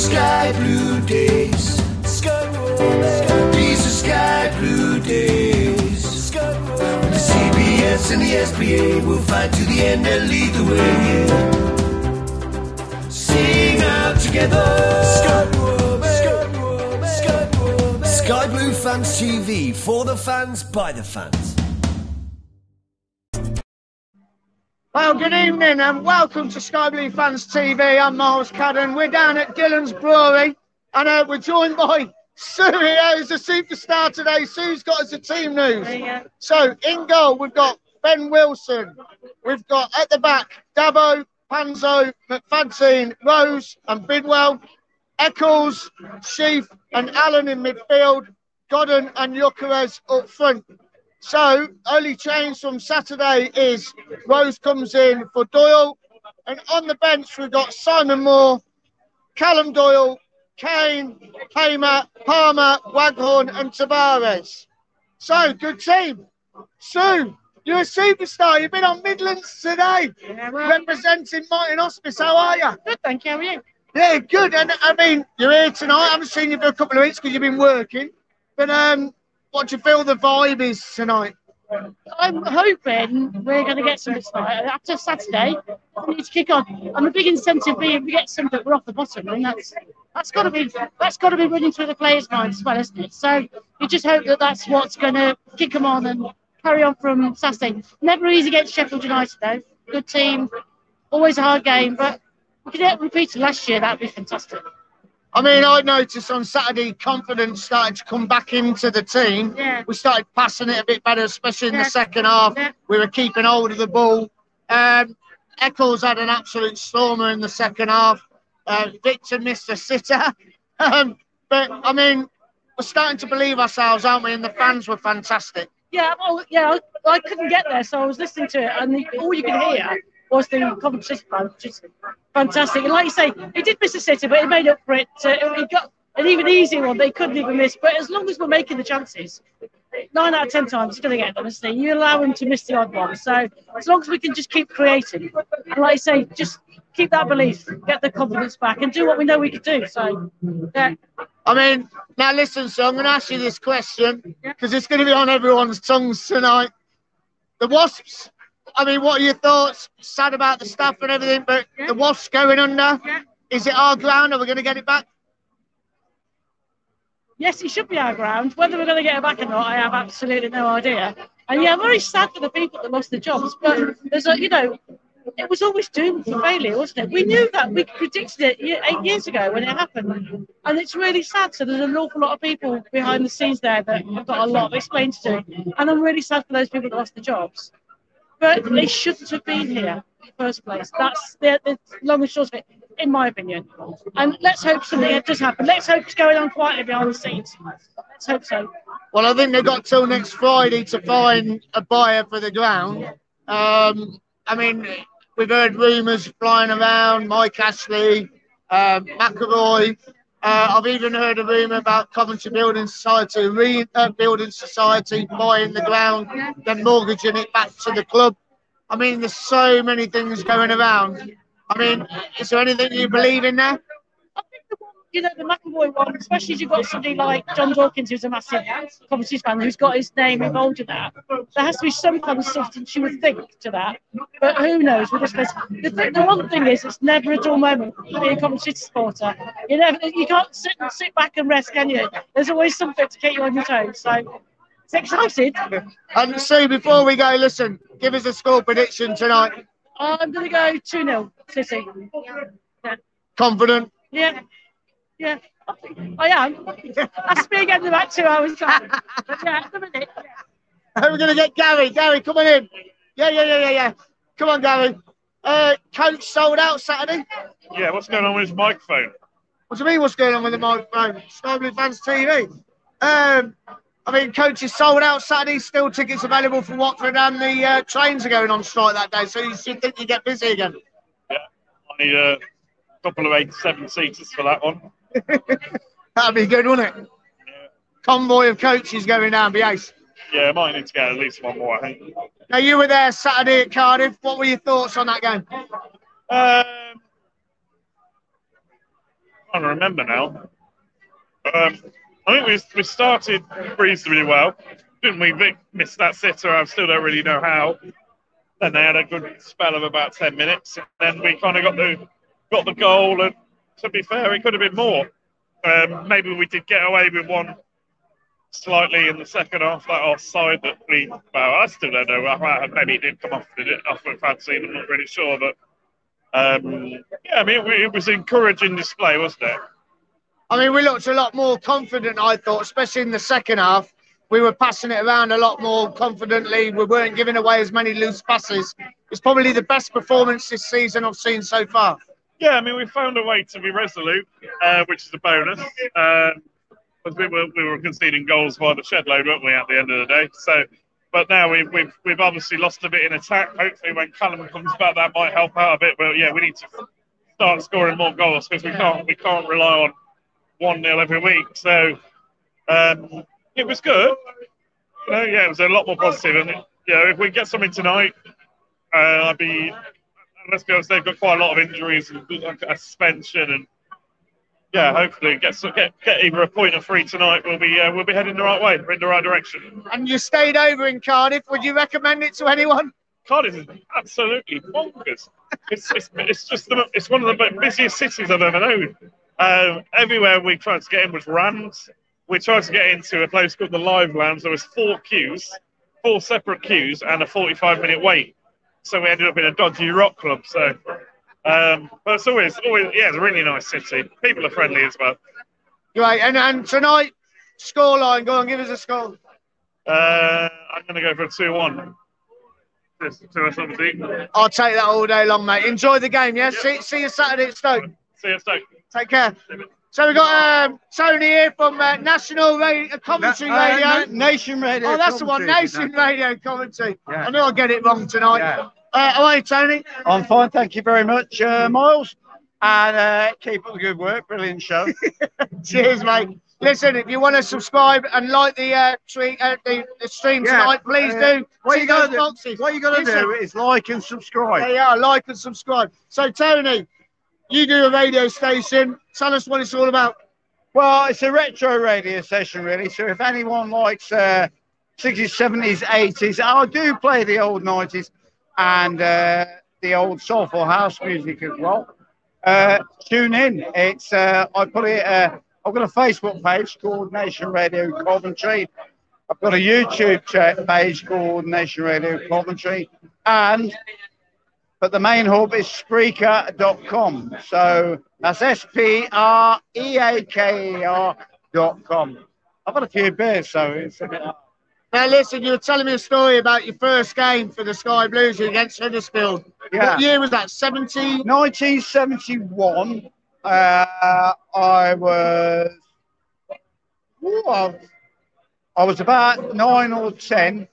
sky blue days. These are sky blue days. With the CBS and the SBA will fight to the end and lead the way. Yeah. Sing out together. Sky Blue Fans TV for the fans by the fans. Well, good evening and welcome to Sky Blue Fans TV. I'm Miles Cadden. We're down at Dhillon's Brewery and uh, we're joined by Sue here, who's a superstar today. Sue's got us a team news. So, in goal, we've got Ben Wilson. We've got at the back Dabo, Panzo, McFadzean, Rose, and Bidwell. Eccles, Sheaf, and Allen in midfield. Godden and Gyökeres up front. So, only change from Saturday is Rose comes in for Doyle. And on the bench, we've got Simon Moore, Callum Doyle, Kane, Hamer, Palmer, Waghorn, and Tavares. So, good team. Sue, you're a superstar. You've been on Midlands today, representing Myton Hospice. How are you? Good, thank you. How are you? Yeah, good. And I mean, you're here tonight. I haven't seen you for a couple of weeks because you've been working. But um, what do you feel the vibe is tonight? I'm hoping we're going to get something tonight. After Saturday, we need to kick on. And the big incentive being we get something, we're off the bottom. And that's that's got to be that's got to be running through the players' minds as well, isn't it? So you just hope that that's what's going to kick them on and carry on from Saturday. Never easy against Sheffield United though. Good team, always a hard game, but we could get repeated last year. That'd be fantastic. I mean, I noticed on Saturday confidence started to come back into the team. Yeah. We started passing it a bit better, especially in Yeah. the second half. Yeah. We were keeping hold of the ball. Um, Eccles had an absolute stormer in the second half. Uh, Victor missed a sitter. um, but, I mean, we're starting to believe ourselves, aren't we? And the fans were fantastic. Yeah, well, yeah, I, couldn't get there, so I was listening to it, and the, all you could hear was the which is fantastic. And like you say, he did miss a sitter, but he made up for it. Uh, he got an even easier one they couldn't even miss. But as long as we're making the chances, nine out of ten times he's going to get them, isn't he? You allow him to miss the odd one. So as long as we can just keep creating, and like you say, just keep that belief, get the confidence back, and do what we know we can do. So, yeah. I mean, now listen, so I'm going to ask you this question because it's going to be on everyone's tongues tonight. The Wasps, I mean, what are your thoughts? Sad about the staff and everything, but the Wasps going under. Yeah. Is it our ground? Are we going to get it back? yes, it should be our ground. Whether we're going to get it back or not, I have absolutely no idea. And yeah, I'm very sad for the people that lost their jobs. But there's a, you know, it was always doomed for failure, wasn't it? We knew that. We predicted it eight years ago when it happened. And it's really sad. So there's an awful lot of people behind the scenes there that have got a lot of explaining to do. And I'm really sad for those people that lost their jobs. But they shouldn't have been here in the first place. That's the, the long and short of it, in my opinion. And let's hope something does happen. Let's hope it's going on quietly behind the scenes. Let's hope so. Well, I think they've got till next Friday to find a buyer for the ground. Um, I mean, we've heard rumours flying around, Mike Ashley, um, McElroy. Uh, I've even heard a rumour about Coventry Building Society, re, uh, Building Society buying the ground, then mortgaging it back to the club. I mean, there's so many things going around. I mean, is there anything you believe in there? I think the one, you know, the McAvoy one, especially as you've got somebody like John Dawkins, who's a massive Coventry fan, who's got his name involved in that. There has to be some kind of substance you would think to that. But who knows with this place? The, th- the one thing is, it's never a dull moment to be a Coventry supporter. You never, you can't sit sit back and rest, can you? There's always something to keep you on your toes. So it's excited. And Sue, before we go, listen, give us a score prediction tonight. I'm going to go 2 0 City. Yeah. Confident. Yeah. Yeah. I am. That's me again in about two hours time. But yeah, at the minute. yeah. We're going to get Gary. Gary, come on in. Yeah, yeah, yeah, yeah, yeah. Come on, Gary. Uh, coach sold out Saturday. Yeah, what's going on with his microphone? What do you mean? What's going on with the microphone? Sky Blue Fans TV. Um, I mean, coach is sold out Saturday. Still tickets available for Watford, and the uh, trains are going on strike that day. So you should think you get busy again. Yeah, I need a couple of eight, seven seaters for that one. That'd be good, wouldn't it? Convoy of coaches going down. Be ace. Yeah, I might need to get at least one more, I think. Now you were there Saturday at Cardiff. What were your thoughts on that game? Um, trying to remember now. Um, I think we, we started reasonably well, didn't we? Vic missed that sitter. I still don't really know how. Then they had a good spell of about ten minutes, and then we kind of got the got the goal. And to be fair, it could have been more. Um, maybe we did get away with one slightly in the second half, that offside that we. Well, I still don't know. Maybe it did come off the off with fancy. I'm not really sure, but um, yeah, I mean, it, it was an encouraging display, wasn't it? I mean, we looked a lot more confident, I thought, especially in the second half. We were passing it around a lot more confidently. We weren't giving away as many loose passes. It's probably the best performance this season I've seen so far. Yeah, I mean, we found a way to be resolute, uh, which is a bonus. Um, because we were we were conceding goals by the shed load, weren't we? At the end of the day, so. But now we've, we've we've obviously lost a bit in attack. Hopefully, when Callum comes back, that might help out a bit. But yeah, we need to start scoring more goals because we can't we can't rely on one 0 every week. So um, it was good. You know, yeah, it was a lot more positive. And you know, if we get something tonight, uh, I'd be. Let's be honest, they've got quite a lot of injuries and a suspension and yeah, hopefully get get get either a point or three tonight. We'll be uh, we'll be heading the right way, in the right direction. And you stayed over in Cardiff. Would you recommend it to anyone? Cardiff is absolutely bonkers. It's, it's, it's just the, it's one of the busiest cities I've ever known. Um, everywhere we tried to get in was rammed. We tried to get into a place called the Live Lounge. There was four queues, four separate queues, and a 45 minute wait. So we ended up in a dodgy rock club. So um, but it's always, always, yeah, it's a really nice city. People are friendly as well. Great. And, and tonight, scoreline, go on, give us a score. Uh, I'm going to go for a 2 1. Just to us. I'll take that all day long, mate. Enjoy the game, yeah? See, see you Saturday at Stoke. See you, Stoke. Take care. So we've got um, Tony here from uh, National Radio, Coventry Na- uh, Radio. Na- Nation Radio. oh, that's the one, Coventry. Nation Radio Commentary. Yeah. I know I'll get it wrong tonight. Yeah. Uh, how are you, Tony? I'm fine, thank you very much, uh, Miles. And uh, keep up the good work. Brilliant show. Cheers, mate. Listen, if you want to subscribe and like the uh, tweet, uh, the, the stream Yeah, tonight, please uh, do. what See you gotta do- boxes. what you got to do is like and subscribe. Yeah, you like and subscribe. So, Tony, you do a radio station. Tell us what it's all about. Well, it's a retro radio session, really. So if anyone likes uh, 60s, 70s, 80s, I do play the old 90s and uh, the old soulful house music as well. Uh, tune in. It's uh, I put it. Uh, I've got a Facebook page called Nation Radio Coventry. I've got a YouTube page called Nation Radio Coventry, and but the main hub is Spreaker.com. So that's S P R E A K E R dot com. I've got a few beers, so it's a bit. Now, listen, you were telling me a story about your first game for the Sky Blues against Huddersfield. Yeah. What year was that? 17? 1971, uh, I was, ooh, I was- I was about nine or ten,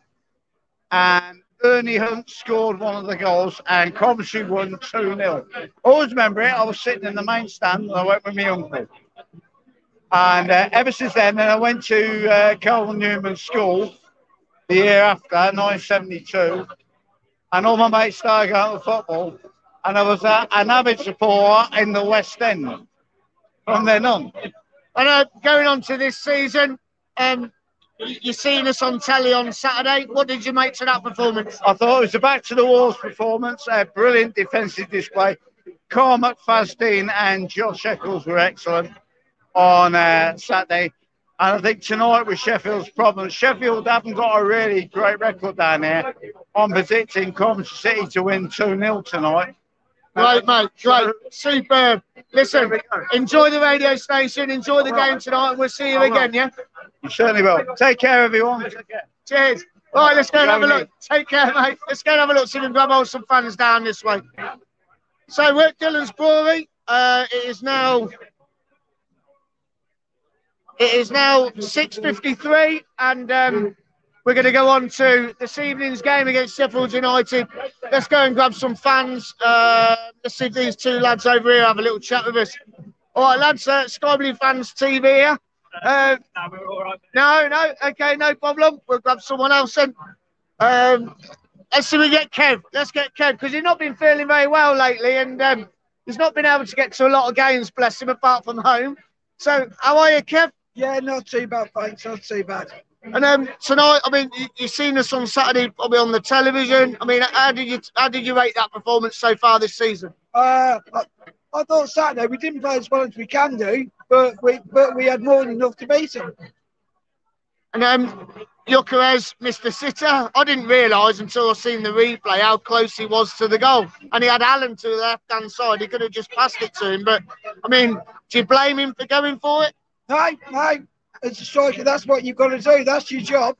and Ernie Hunt scored one of the goals, and Coventry won 2 0. Always remember it, I was sitting in the main stand, and I went with my uncle. And uh, ever since then, then I went to uh, Cardinal Newman School the year after, 1972, and all my mates started going to football and I was uh, an avid supporter in the West End from then on. And uh, going on to this season, um, y- you seen us on telly on Saturday. What did you make to that performance? I thought it was a back to the walls performance, a brilliant defensive display. Kyle McFadzean and Josh Eccles were excellent on uh, Saturday. And I think tonight was Sheffield's problem. Sheffield haven't got a really great record down there. I'm predicting Coventry City to win 2 0 tonight. Great, mate. Great. Superb. Listen, enjoy the radio station. Enjoy the game tonight. And we'll see you again, yeah? You certainly will. Take care, everyone. Take care. Cheers. Right, let's go and have a look. Take care, mate. Let's go and have a look. See if we can grab some fans down this way. So we're at Dhillon's Brewery. Uh, it is now. It is now 6.53 and um, we're going to go on to this evening's game against Sheffield United. Let's go and grab some fans. Uh, let's see if these two lads over here have a little chat with us. All right, lads, uh, Sky Blue Fans TV here. Uh, no, no, okay, no problem. We'll grab someone else then. Um, let's see, we get Kev. Let's get Kev because he's not been feeling very well lately, and um, He's not been able to get to a lot of games, bless him, apart from home. So, how are you, Kev? Yeah, not too bad, thanks. Not too bad. And um, tonight, I mean, you, you've seen us on Saturday, probably on the television. I mean, how did you how did you rate that performance so far this season? Uh, I, I thought Saturday we didn't play as well as we can do, but we but we had more than enough to beat them. And um, Gyökeres missed the sitter. I didn't realise until I seen the replay how close he was to the goal. And he had Allen to the left hand side. He could have just passed it to him. But I mean, do you blame him for going for it? No, no, as a striker, that's what you've got to do. That's your job.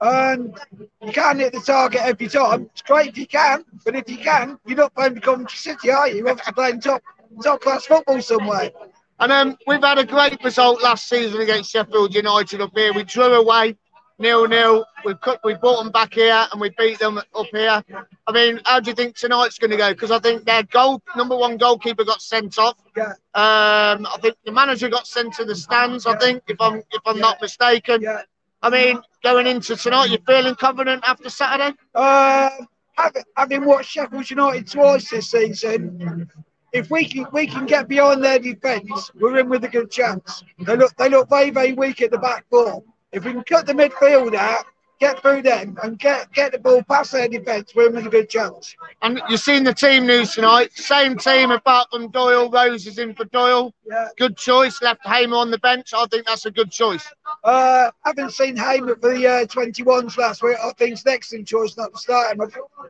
And you can't hit the target every time. It's great if you can, but if you can, you're not playing for Coventry City, are you? You're obviously playing top top class football somewhere. And um, we've had a great result last season against Sheffield United up here. We drew away nil nil. We've cut, we brought them back here and we beat them up here. I mean, how do you think tonight's going to go? Because I think their goal number one goalkeeper got sent off. Yeah. Um, I think the manager got sent to the stands. I think, if I'm if I'm not mistaken. Yeah. I mean, going into tonight, you're feeling confident after Saturday? Uh, having, having watched Sheffield United twice this season, if we can we can get beyond their defence, we're in with a good chance. They look they look very very weak at the back four. If we can cut the midfield out, get through them, and get get the ball past their defence, we're in a good chance. And you've seen the team news tonight. Same team apart from Doyle. Rose is in for Doyle. Yeah. Good choice. Left Hamer on the bench. I think that's a good choice. Uh, haven't seen Hamer for the uh, 21s last week. I think it's an excellent choice not to start him. I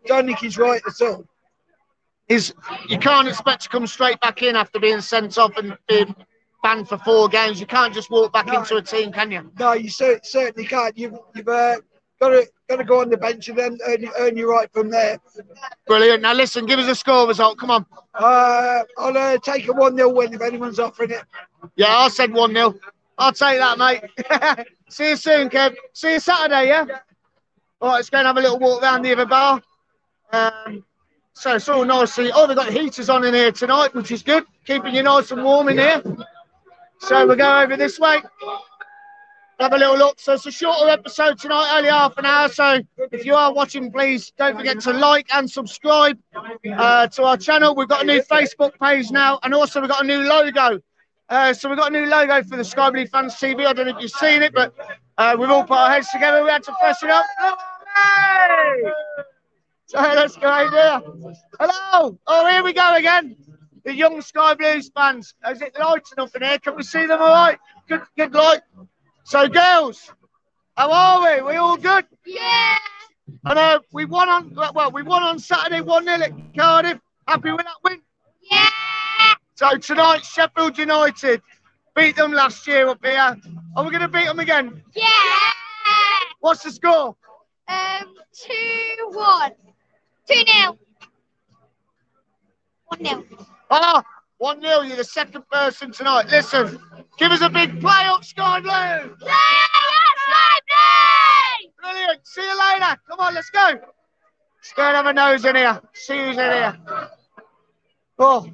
don't think he's right at all. Is you can't expect to come straight back in after being sent off and being banned for four games. You can't just walk back No. into a team, can you? No, you cer- certainly can't. You've you've uh, got to got to go on the bench and then earn, earn your right from there. Brilliant. Now listen, give us a score result. Come on. Uh, I'll uh, take a one 0 win if anyone's offering it. Yeah, I said 1 0. I'll take that, mate. See you soon, Kev. See you Saturday, yeah? All right, let's go and have a little walk around the other bar. Um, so it's all nice. Oh, they've got heaters on in here tonight, which is good. Keeping you nice and warm in here. So we'll go over this way. Have a little look. So it's a shorter episode tonight, only half an hour. So if you are watching, please don't forget to like and subscribe uh, to our channel. We've got a new Facebook page now, and also we've got a new logo. Uh, so we've got a new logo for the Sky Blue Fans TV. I don't know if you've seen it, but uh, we've all put our heads together. We had to freshen up. Hey! So let's go over there. Hello. Oh, here we go again. The young Sky Blues fans. Is it light enough in here? Can we see them all right? Good, good light. So, girls, how are we? We all good? Yeah. I know we won on well, we won on Saturday, one 0 at Cardiff. Happy with that win. Yeah. So tonight, Sheffield United beat them last year up here. Are we going to beat them again? Yeah. What's the score? Um, two one. Two nil. One nil. Ah, 1 0. You're the second person tonight. Listen, give us a big play up, Sky Blue. Yeah, yes, Brilliant. See you later. Come on, let's go. Let's go and have a nose in here. See who's in here. Oh,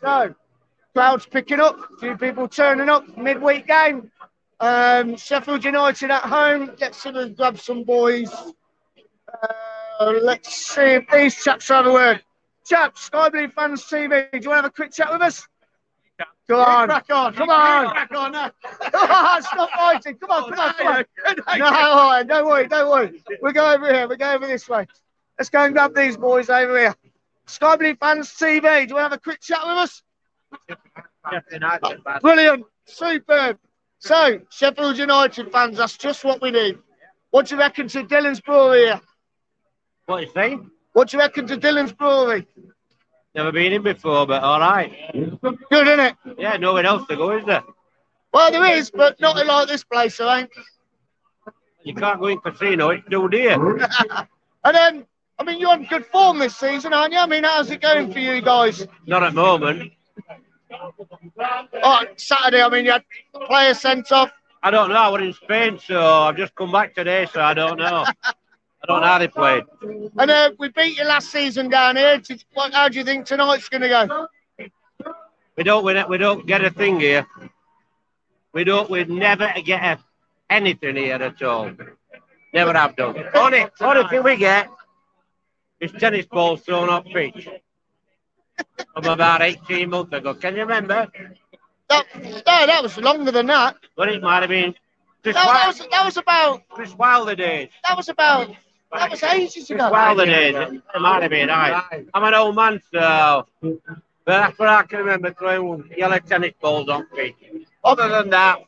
so crowd's picking up. A few people turning up. Midweek game. Um, Sheffield United at home. Let's see and grab some boys. Uh, let's see if these chaps have a word. Chaps, Sky Blue Fans TV. Do you want to have a quick chat with us? Come on. Crack on. Come on. Crack on now. Stop fighting. Come on, oh, come on, come on. No, all right, don't worry, don't worry. We'll go over here. We'll go over this way. Let's go and grab these boys over here. Sky Blue Fans TV. Do you want to have a quick chat with us? Brilliant. Superb. So, Sheffield United fans, that's just what we need. What do you reckon to Dhillon's Brewery here? What do you say? What do you reckon to Dhillon's Brewery? Never been in before, but all right. Good, isn't it? Yeah, nowhere else to go, is there? Well, there is, but not like this place, I ain't. You can't go in casino, it's too dear. And then, I mean, you're on good form this season, aren't you? I mean, how's it going for you guys? Not at the moment. Oh, Saturday, I mean, you had players sent off. I don't know. I was in Spain, so I've just come back today, so I don't know. I don't know how they played. And uh, we beat you last season down here. What- How do you think tonight's going to go? We don't win it. We don't get a thing here. We don't. We never get a, anything here at all. Never have done. Only, only thing we get is tennis balls thrown off pitch. from about 18 months ago. Can you remember? That, no, that was longer than that. But it might have been Chris, No, that was that was about Chris Wilder days. that was about that was ages ago. Wilder days. It might have been, right. I'm an old man, so. But that's what I can remember throwing yellow tennis balls on feet. Other than that,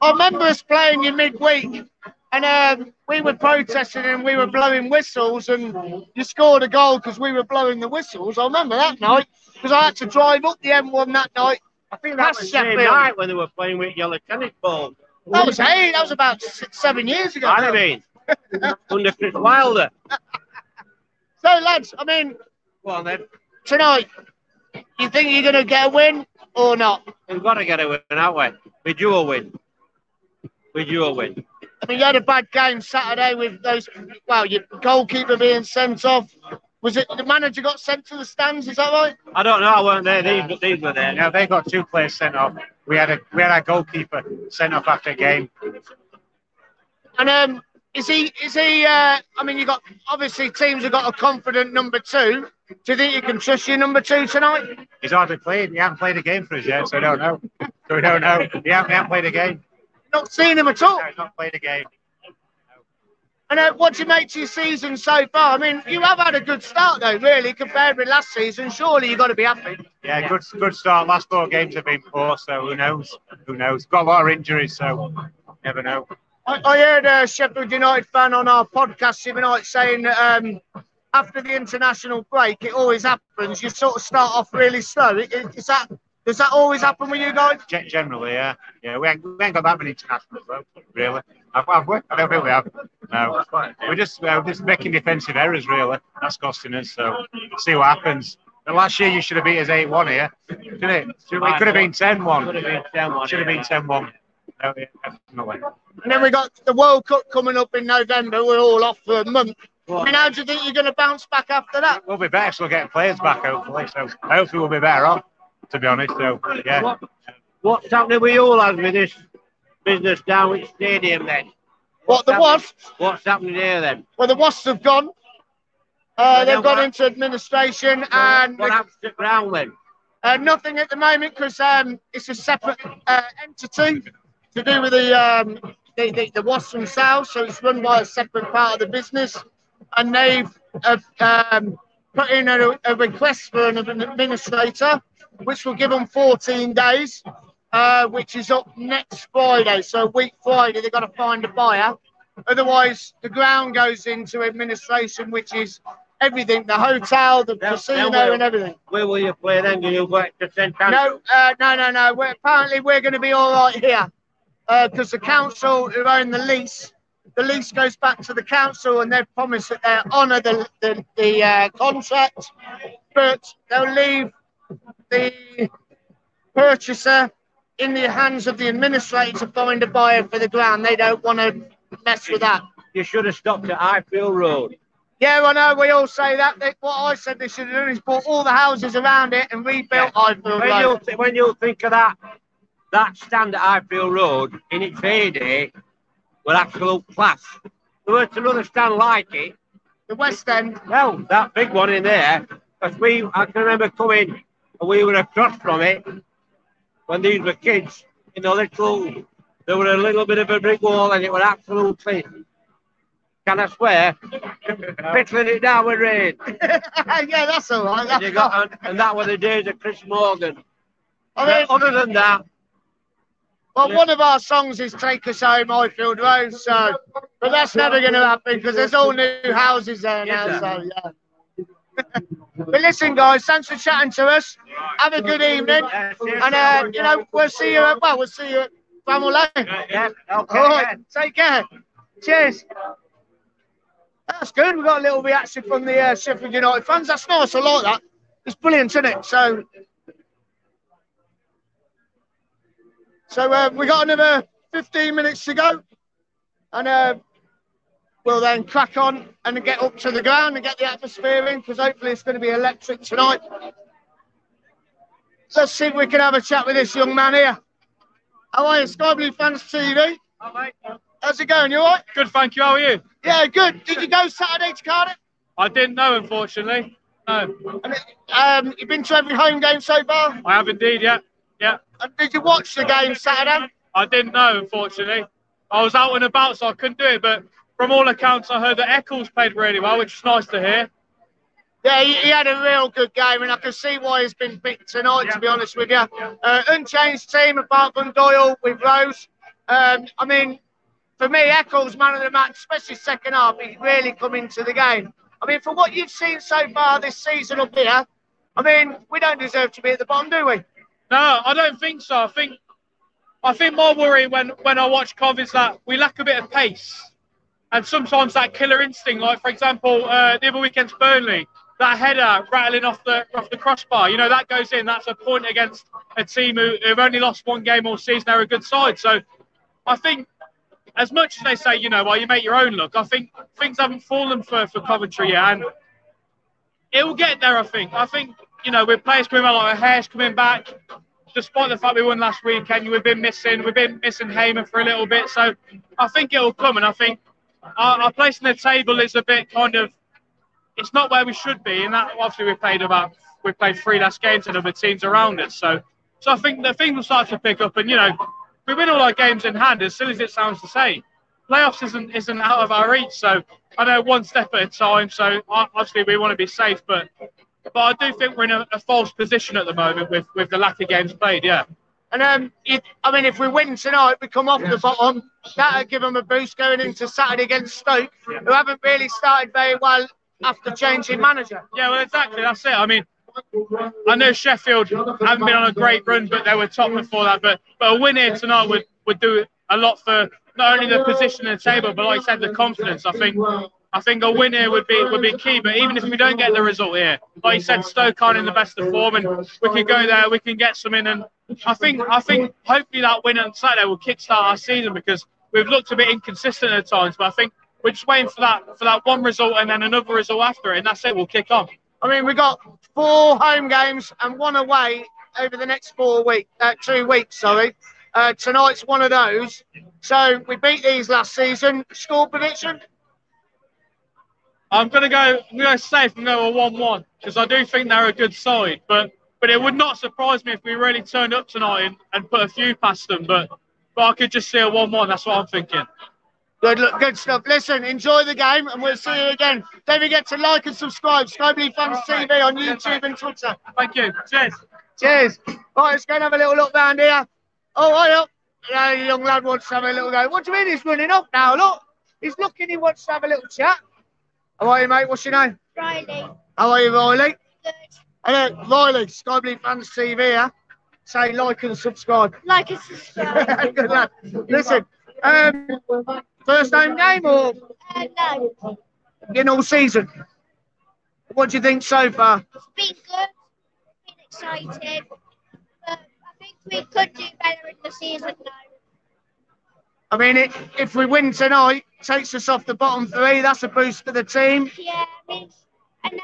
I remember us playing you midweek, and um, we were protesting and we were blowing whistles, and you scored a goal because we were blowing the whistles. I remember that night because I had to drive up the M1 that night. I think that That's was the same Sheffield. night when they were playing with yellow tennis balls. That was hey, that was about six, seven years ago. I mean, under Chris Wilder. So lads, I mean Go on then. tonight, you think you're going to get a win or not? We've got to get a win, haven't we? We do a win. We do a win. I mean, you had a bad game Saturday with those. Well, your goalkeeper being sent off. Was it the manager got sent to the stands? Is that right? I don't know. I weren't there. These, these were there. Yeah, they got two players sent off. We had a we had our goalkeeper sent off after a game. And um, is he? Is he? Uh, I mean, you got obviously teams have got a confident number two. Do you think you can trust your number two tonight? He's hardly played. He hasn't played a game for us yet, so we don't know. So we don't know. He hasn't, he hasn't played a game. Not seen him at all. No, he's not played a game. And uh, what do you make to your season so far? I mean, you have had a good start though, really, compared with last season. Surely you've got to be happy. Yeah, good good start. Last four games have been poor, so who knows? Who knows? Got a lot of injuries, so never know. I, I heard a Sheffield United fan on our podcast the other night saying that um, after the international break, it always happens. You sort of start off really slow. I- I- Is that does that always happen with you guys? Gen- Generally, yeah, yeah. We ain't, we ain't got that many internationals, though. Really? Have, have we? I don't think we have. No, we're just uh, we're just making defensive errors. Really, that's costing us. So see what happens. But last year you should have beat us eight one here, didn't it? It could have been 10-1. Could have been 10-1, Should have been yeah. 10-1. No, yeah, definitely. And then we got the World Cup coming up in November. We're all off for a month. I mean, how do you think you're going to bounce back after that? We'll be better, so we'll get players back hopefully. So hopefully we'll be better off. To be honest, so yeah. What, what's happening with you lads with this business down with stadium then? What the happening- Wasps? What's happening here then? Well, the Wasps have gone. Uh, Well, they've gone into administration and What happens to ground then? uh, nothing at the moment because um, it's a separate uh, entity to do with the, um, the, the the Wasps themselves. So it's run by a separate part of the business, and they've um, put in a, a request for an administrator, which will give them 14 days, uh, which is up next Friday. So week Friday, they've got to find a buyer. Otherwise, the ground goes into administration, which is everything the hotel, the Now- casino, now and everything. Where will you play then? Do you go to St. No, uh, no, no, no. We're, apparently, we're going to be all right here because the council who own the lease, the lease goes back to the council, and they've promised that they'll honour the the, the uh, contract, but they'll leave the purchaser in the hands of the administrator to find a buyer for the ground. They don't want to mess with that. You should have stopped at Highfield Road. Yeah, I know. We all say that. They, what I said they should have done is bought all the houses around it and rebuilt Highfield When Road. you th- when you think of that that stand at Highfield Road in its heyday, with absolute class. There weren't another stand like it. The West End. Well, that big one in there, because we I can remember coming and we were across from it when these were kids in a little there were a little bit of a brick wall and it was absolutely can I swear pickling it down with rain. yeah, that's all right. And, That's you got, and, and that were the days of Chris Morgan. I mean, Other than that, well, one of our songs is "Take Us Home, Highfield Road," so, but that's never going to happen because there's all new houses there now. So yeah. but listen, guys, thanks for chatting to us. Have a good evening, and uh, you know we'll see you. At, well, we'll see you at Bramall Lane. yeah, okay. All right, take care. Cheers. That's good. We got a little reaction from the uh, Sheffield United fans. That's nice. I like that. It's brilliant, isn't it? So, so uh, we got another 15 minutes to go, and uh, we'll then crack on and get up to the ground and get the atmosphere in because hopefully it's going to be electric tonight. Let's see if we can have a chat with this young man here. How are you, Sky Blue Fans TV? Hi, mate. How's it going? You all right? Good, thank you. How are you? Yeah, good. Did you go Saturday to Cardiff? I didn't know, unfortunately. No. Um, you've been to every home game so far? I have indeed, yeah. Yeah. And did you watch the game Saturday? I didn't know, unfortunately. I was out and about, so I couldn't do it. But from all accounts, I heard that Eccles played really well, which is nice to hear. Yeah, he, he had a real good game, and I can see why he's been picked tonight, to be honest with you. Uh, unchanged team apart from Doyle with Rose. Um, I mean, for me, Eccles, man of the match, especially second half, he's really come into the game. I mean, for what you've seen so far this season up here, I mean, we don't deserve to be at the bottom, do we? No, I don't think so. I think I think my worry when when I watch Cov is that we lack a bit of pace, and sometimes that killer instinct. Like for example, uh, the other weekend's Burnley, that header rattling off the off the crossbar. You know that goes in. That's a point against a team who have only lost one game all season. They're a good side. So I think as much as they say, you know, well, you make your own look, I think things haven't fallen for, for Coventry yet. And it will get there, I think. I think, you know, we've players coming back, like Hare's coming back, despite the fact we won last weekend, we've been missing, we've been missing Hamer for a little bit. So I think it will come. And I think our, our place in the table is a bit kind of, it's not where we should be. And that obviously we played about, we played three last games than other teams around us. So, so I think the things will start to pick up. And, you know, we win all our games in hand, as silly as it sounds to say. Playoffs isn't isn't out of our reach, so I know one step at a time. So obviously we want to be safe, but but I do think we're in a, a false position at the moment with with the lack of games played. Yeah. And um, it, I mean, if we win tonight, we come off the bottom. That'll give them a boost going into Saturday against Stoke, who haven't really started very well after changing manager. Yeah, well, exactly. That's it. I mean, I know Sheffield haven't been on a great run, but they were top before that. But but a win here tonight would, would do a lot for not only the position in the table, but like I said, the confidence. I think I think a win here would be would be key. But even if we don't get the result here, like you said, Stoke aren't in the best of form, and we can go there, we can get some in, and I think I think hopefully that win on Saturday will kickstart our season because we've looked a bit inconsistent at times. But I think we're just waiting for that for that one result and then another result after it, and that's it. We'll kick on. I mean, we got four home games and one away over the next four weeks, uh, two weeks. Sorry, uh, tonight's one of those. So we beat these last season. Score prediction? I'm gonna go. I'm gonna safe and go a one-one because I do think they're a good side. But but it would not surprise me if we really turned up tonight and, and put a few past them. But but I could just see a one-one. That's what I'm thinking. Good, look, good stuff. Listen, enjoy the game, and we'll see you again. Don't forget to like and subscribe. Sky Blue Fans TV on YouTube and Twitter. Thank you. Cheers. Cheers. Right, let's go and have a little look round here. Oh, hi up. The young lad wants to have a little go. What do you mean he's running up now? Look, he's looking. He wants to have a little chat. How are you, mate? What's your name? Riley. How are you, Riley? Good. Hello, Riley. Sky Blue Fans TV. Here. Say like and subscribe. Like and subscribe. Good lad. Listen, um, first home game or Uh, no, in all season? What do you think so far? it's been good. Been exciting. But I think we could do better in the season now. I mean, it, if we win tonight, takes us off the bottom three. That's a boost for the team. Yeah, I mean, and then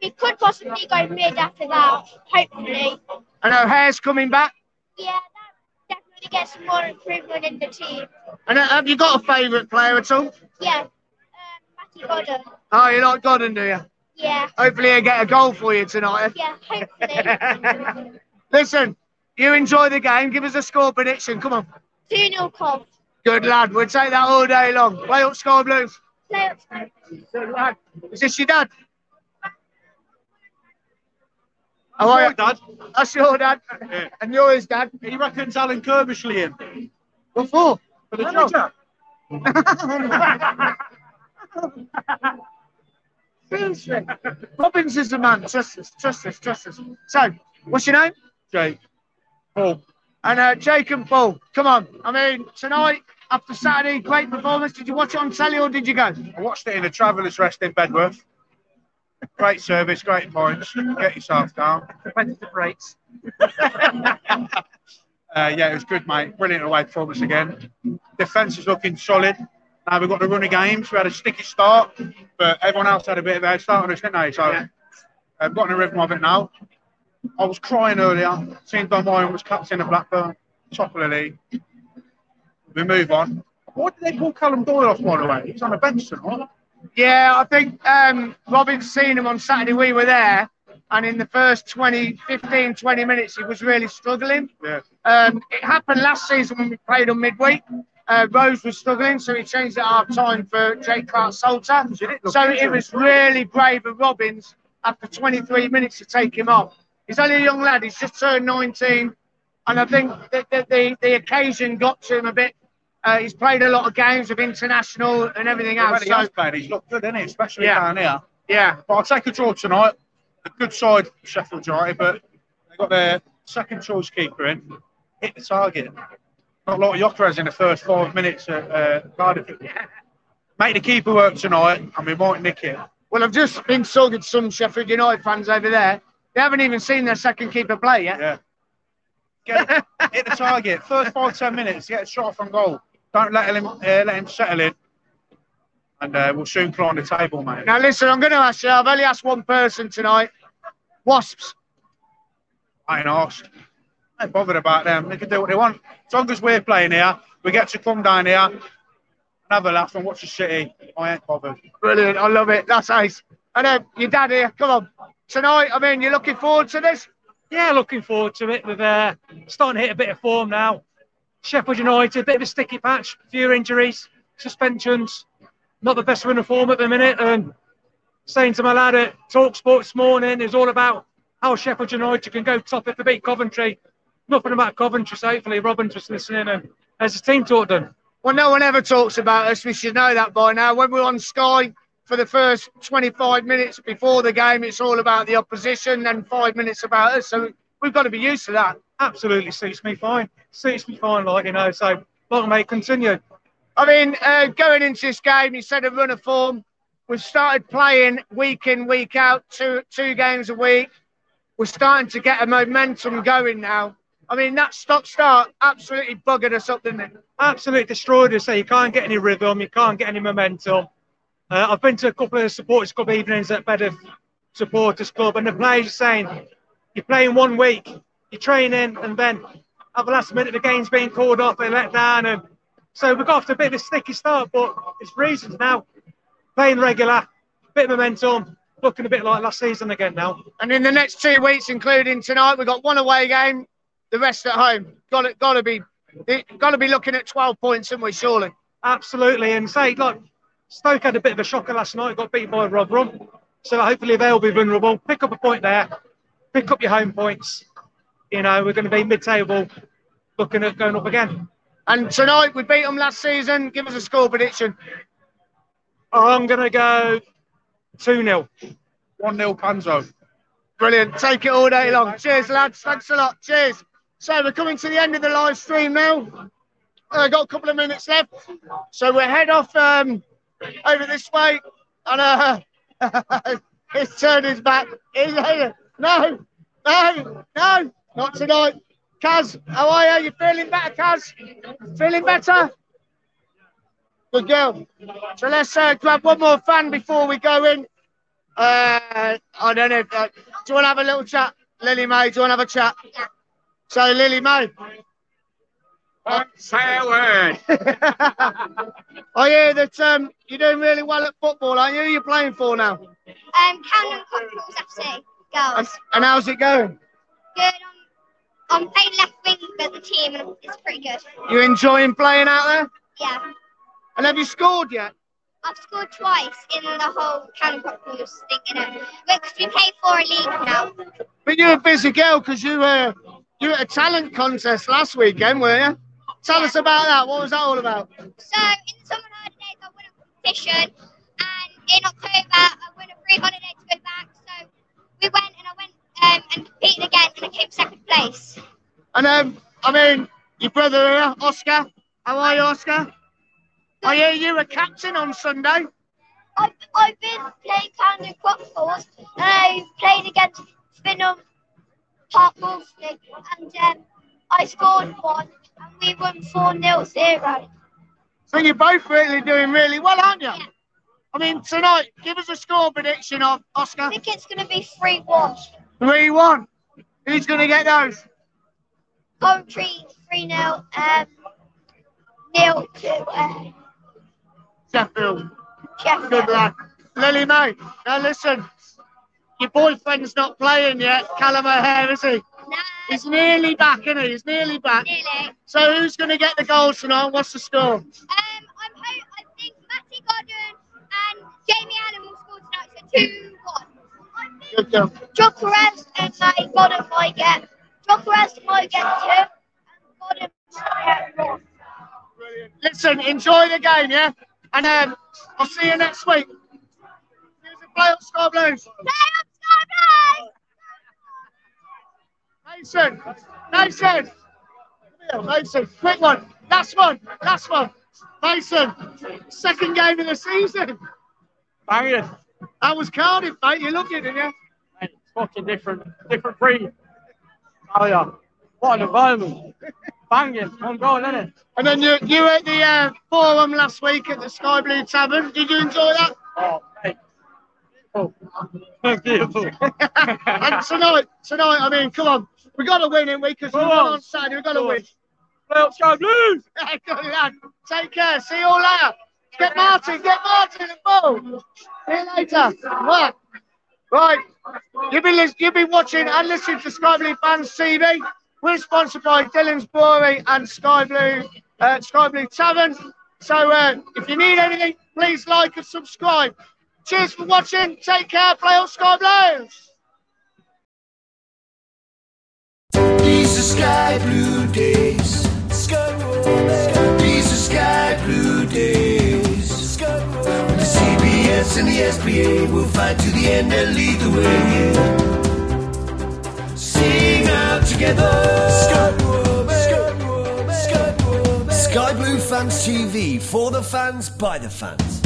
we could possibly go mid after that, hopefully. I know Hare's coming back. Yeah, that definitely gets some more improvement in the team. And uh, have you got a favourite player at all? Yeah, um, Matty Godden. Oh, you like Godden, do you? Yeah, Hopefully, he'll get a goal for you tonight. yeah, hopefully. Listen, you enjoy the game. Give us a score prediction. Come on. 2 0 Cov. Good lad. We'll take that all day long. Play up Sky Blues. Play up Sky. Good lad. Is this your dad? How are you? Dad. That's your dad. Yeah. And you're his dad. He reckons Alan Curbishley in What for? for the job. Seriously. Robins is the man. Trust us, trust us, trust us. So, what's your name? Jake. Paul. And uh, Jake and Paul. Come on. I mean, tonight, after Saturday, great performance. Did you watch it on telly or did you go? I watched it in a traveller's rest in Bedworth. Great service, great points. Get yourself down. Competitive rates. Uh, yeah, it was good, mate. Brilliant away performance again. Defence is looking solid. Now we've got the running games. We had a sticky start, but everyone else had a bit of a head start on us, didn't they? So Yeah. I've got in a rhythm of it now. I was crying earlier. Seeing Dom Hyam was captain a Blackburn, top of the league. We move on. Why did they pull Callum Doyle off, by the way? He's on the bench tonight. Yeah, I think um, Robins seen him on Saturday. We were there, and in the first 20, 15, 20 minutes, he was really struggling. Yeah. Um, it happened last season when we played on midweek. Uh, Rose was struggling, so he changed it half time for Jake Clarke-Salter. So it was really brave of Robins after 23 minutes to take him off. He's only a young lad, he's just turned 19, and I think that the, the, the occasion got to him a bit. Uh, he's played a lot of games of international and everything Yeah, else. he has So, played, he's looked good, isn't he? Especially Yeah. down here. yeah, But I'll take a draw tonight. A good side, Sheffield United, but they got their second choice keeper in. Hit the target. Not a lot of Gyökeres in the first five minutes at uh, Cardiff. Make the keeper work tonight, and we might nick it. well, I've just been talking to some Sheffield United fans over there. They haven't even seen their second keeper play yet. Yeah. Get hit the target. First five, ten minutes, get a shot from goal. Don't let him uh, let him settle in. And uh, we'll soon climb the table, mate. Now, listen, I'm going to ask you, I've only asked one person tonight. Wasps. I ain't asked. I ain't bothered about them. They can do what they want. As long as we're playing here, we get to come down here, and have a laugh and watch the city. I ain't bothered. Brilliant. I love it. That's ace. And then your dad here, come on. Tonight, I mean, you're looking forward to this? Yeah, looking forward to it. We've uh, starting to hit a bit of form now. Sheffield United, a bit of a sticky patch, a few injuries, suspensions, not the best run of form at the minute. And saying to my lad at Talk Sports this morning, was all about how Sheffield United can go top if they beat Coventry. Nothing about Coventry, so hopefully Robins was listening and as a team talk done. Well, no one ever talks about us. We should know that by now. When we're on Sky for the first 25 minutes before the game, it's all about the opposition, and five minutes about us. So we've got to be used to that. Absolutely suits me fine. Suits me fine, like, you know, so long may continue. I mean, uh, going into this game, you said a run of form. We've started playing week in, week out, two two games a week. We're starting to get a momentum going now. I mean, that stop start absolutely buggered us up, didn't it? absolutely destroyed us. So you can't get any rhythm, you can't get any momentum. Uh, I've been to a couple of supporters club evenings at Bedworth Supporters Club, and the players are saying you're playing one week, you're training, and then at the last minute the game's being called off and let down, and so we got off to a bit of a sticky start. But it's reasons now, playing regular, bit of momentum, looking a bit like last season again now. And in the next two weeks, including tonight, we've got one away game, the rest at home. Got to, got to be, got to be looking at 12 points, haven't we? Surely. Absolutely, and say like Stoke had a bit of a shocker last night, got beat by Rotherham. So hopefully they'll be vulnerable. Pick up a point there, pick up your home points. You know, we're going to be mid-table, looking at going up again. And tonight we beat them last season. Give us a score prediction. I'm going to go 2 0. 1 0 Panzo. Brilliant. Take it all day long. Cheers, lads. Thanks a lot. Cheers. So we're coming to the end of the live stream now. Uh, got a couple of minutes left. So we'll head off um, over this way. And uh, he's turned his back. No, no, no, not tonight. Kaz, how are you? You feeling better, Kaz? Feeling better? Good girl. So let's uh, grab one more fan before we go in. Uh, I don't know. If, uh, do you want to have a little chat, Lily May? Do you want to have a chat? So, Lily May. Say a word. I hear that um, you're doing really well at football, aren't you? Who are you playing for now? Um, Camden Cockerels FC, girls. And how's it going? Good. I'm, I'm playing left wing for the team, and it's pretty good. You enjoying playing out there? Yeah. And have you scored yet? I've scored twice in the whole Camden Cockerels thing, you know. Because we play for a league now. But you're a busy girl because you were you were at a talent contest last weekend, weren't you? Tell us about that. What was that all about? So in the summer holidays, I won a competition, and in October, I won a free holiday to go back. So we went, and I went um, and competed again, and I came second place. And um, I mean, your brother here, Oscar. How are you, Oscar? I hear you were captain on Sunday. I've, I've been playing Camden Crockfords, and I played against Finham Park Wolseley, and um, I scored one, and we won 4 0 0. So you're both really doing really well, aren't you? I mean, tonight, give us a score prediction of Oscar. I think it's going to be 3 1. 3 1. Who's going to get those? Coventry 3 0, um, nil to uh, Sheffield. Sheffield. Good luck. Lily May, now listen, your boyfriend's not playing yet, Callum O'Hare, is he? He's nearly back, isn't he? He's nearly back. Nearly. So who's going to get the goals tonight? What's the score? Um, I'm ho- I think Matty Godden and Jamie Allen will score tonight, so 2 1. Good. John Perez and Matty Godden might get. John Perez might get 2, and Godden might get 1. Listen, enjoy the game, yeah? And um, I'll see you next week. Here's the play up Sky Blues. Mason, Mason, Come here, Mason, Mason! quick one, last one, last one. Mason, second game of the season. Banging. That was Cardiff, mate. You look it, didn't you? It's fucking different, different breed. Oh yeah. What an environment. Banging. I'm going, isn't it? And then you you were at the uh, forum last week at the Sky Blue Tavern. Did you enjoy that? Oh, mate. Oh, beautiful. and tonight, tonight, I mean, come on, we got to win, in we? Because we're on. Saturday. We got to win. Play up Sky Blues. Good lad. Take care. See you all later. Get Martin. Get Martin the ball. See you later. Right. Right. You've been, you've been watching and listening to Sky Blue Fans TV. We're sponsored by Dhillon's Brewery and Sky Blue, uh, Sky Blue Tavern. So uh, if you need anything, please like and subscribe. Cheers for watching. Take care. Play on Sky Blues. Sky blue days. These are sky blue days. Blue. The CBS and the SBA will fight to the end and lead the way. Sing out together. Sky Blue Fans TV for the fans by the fans.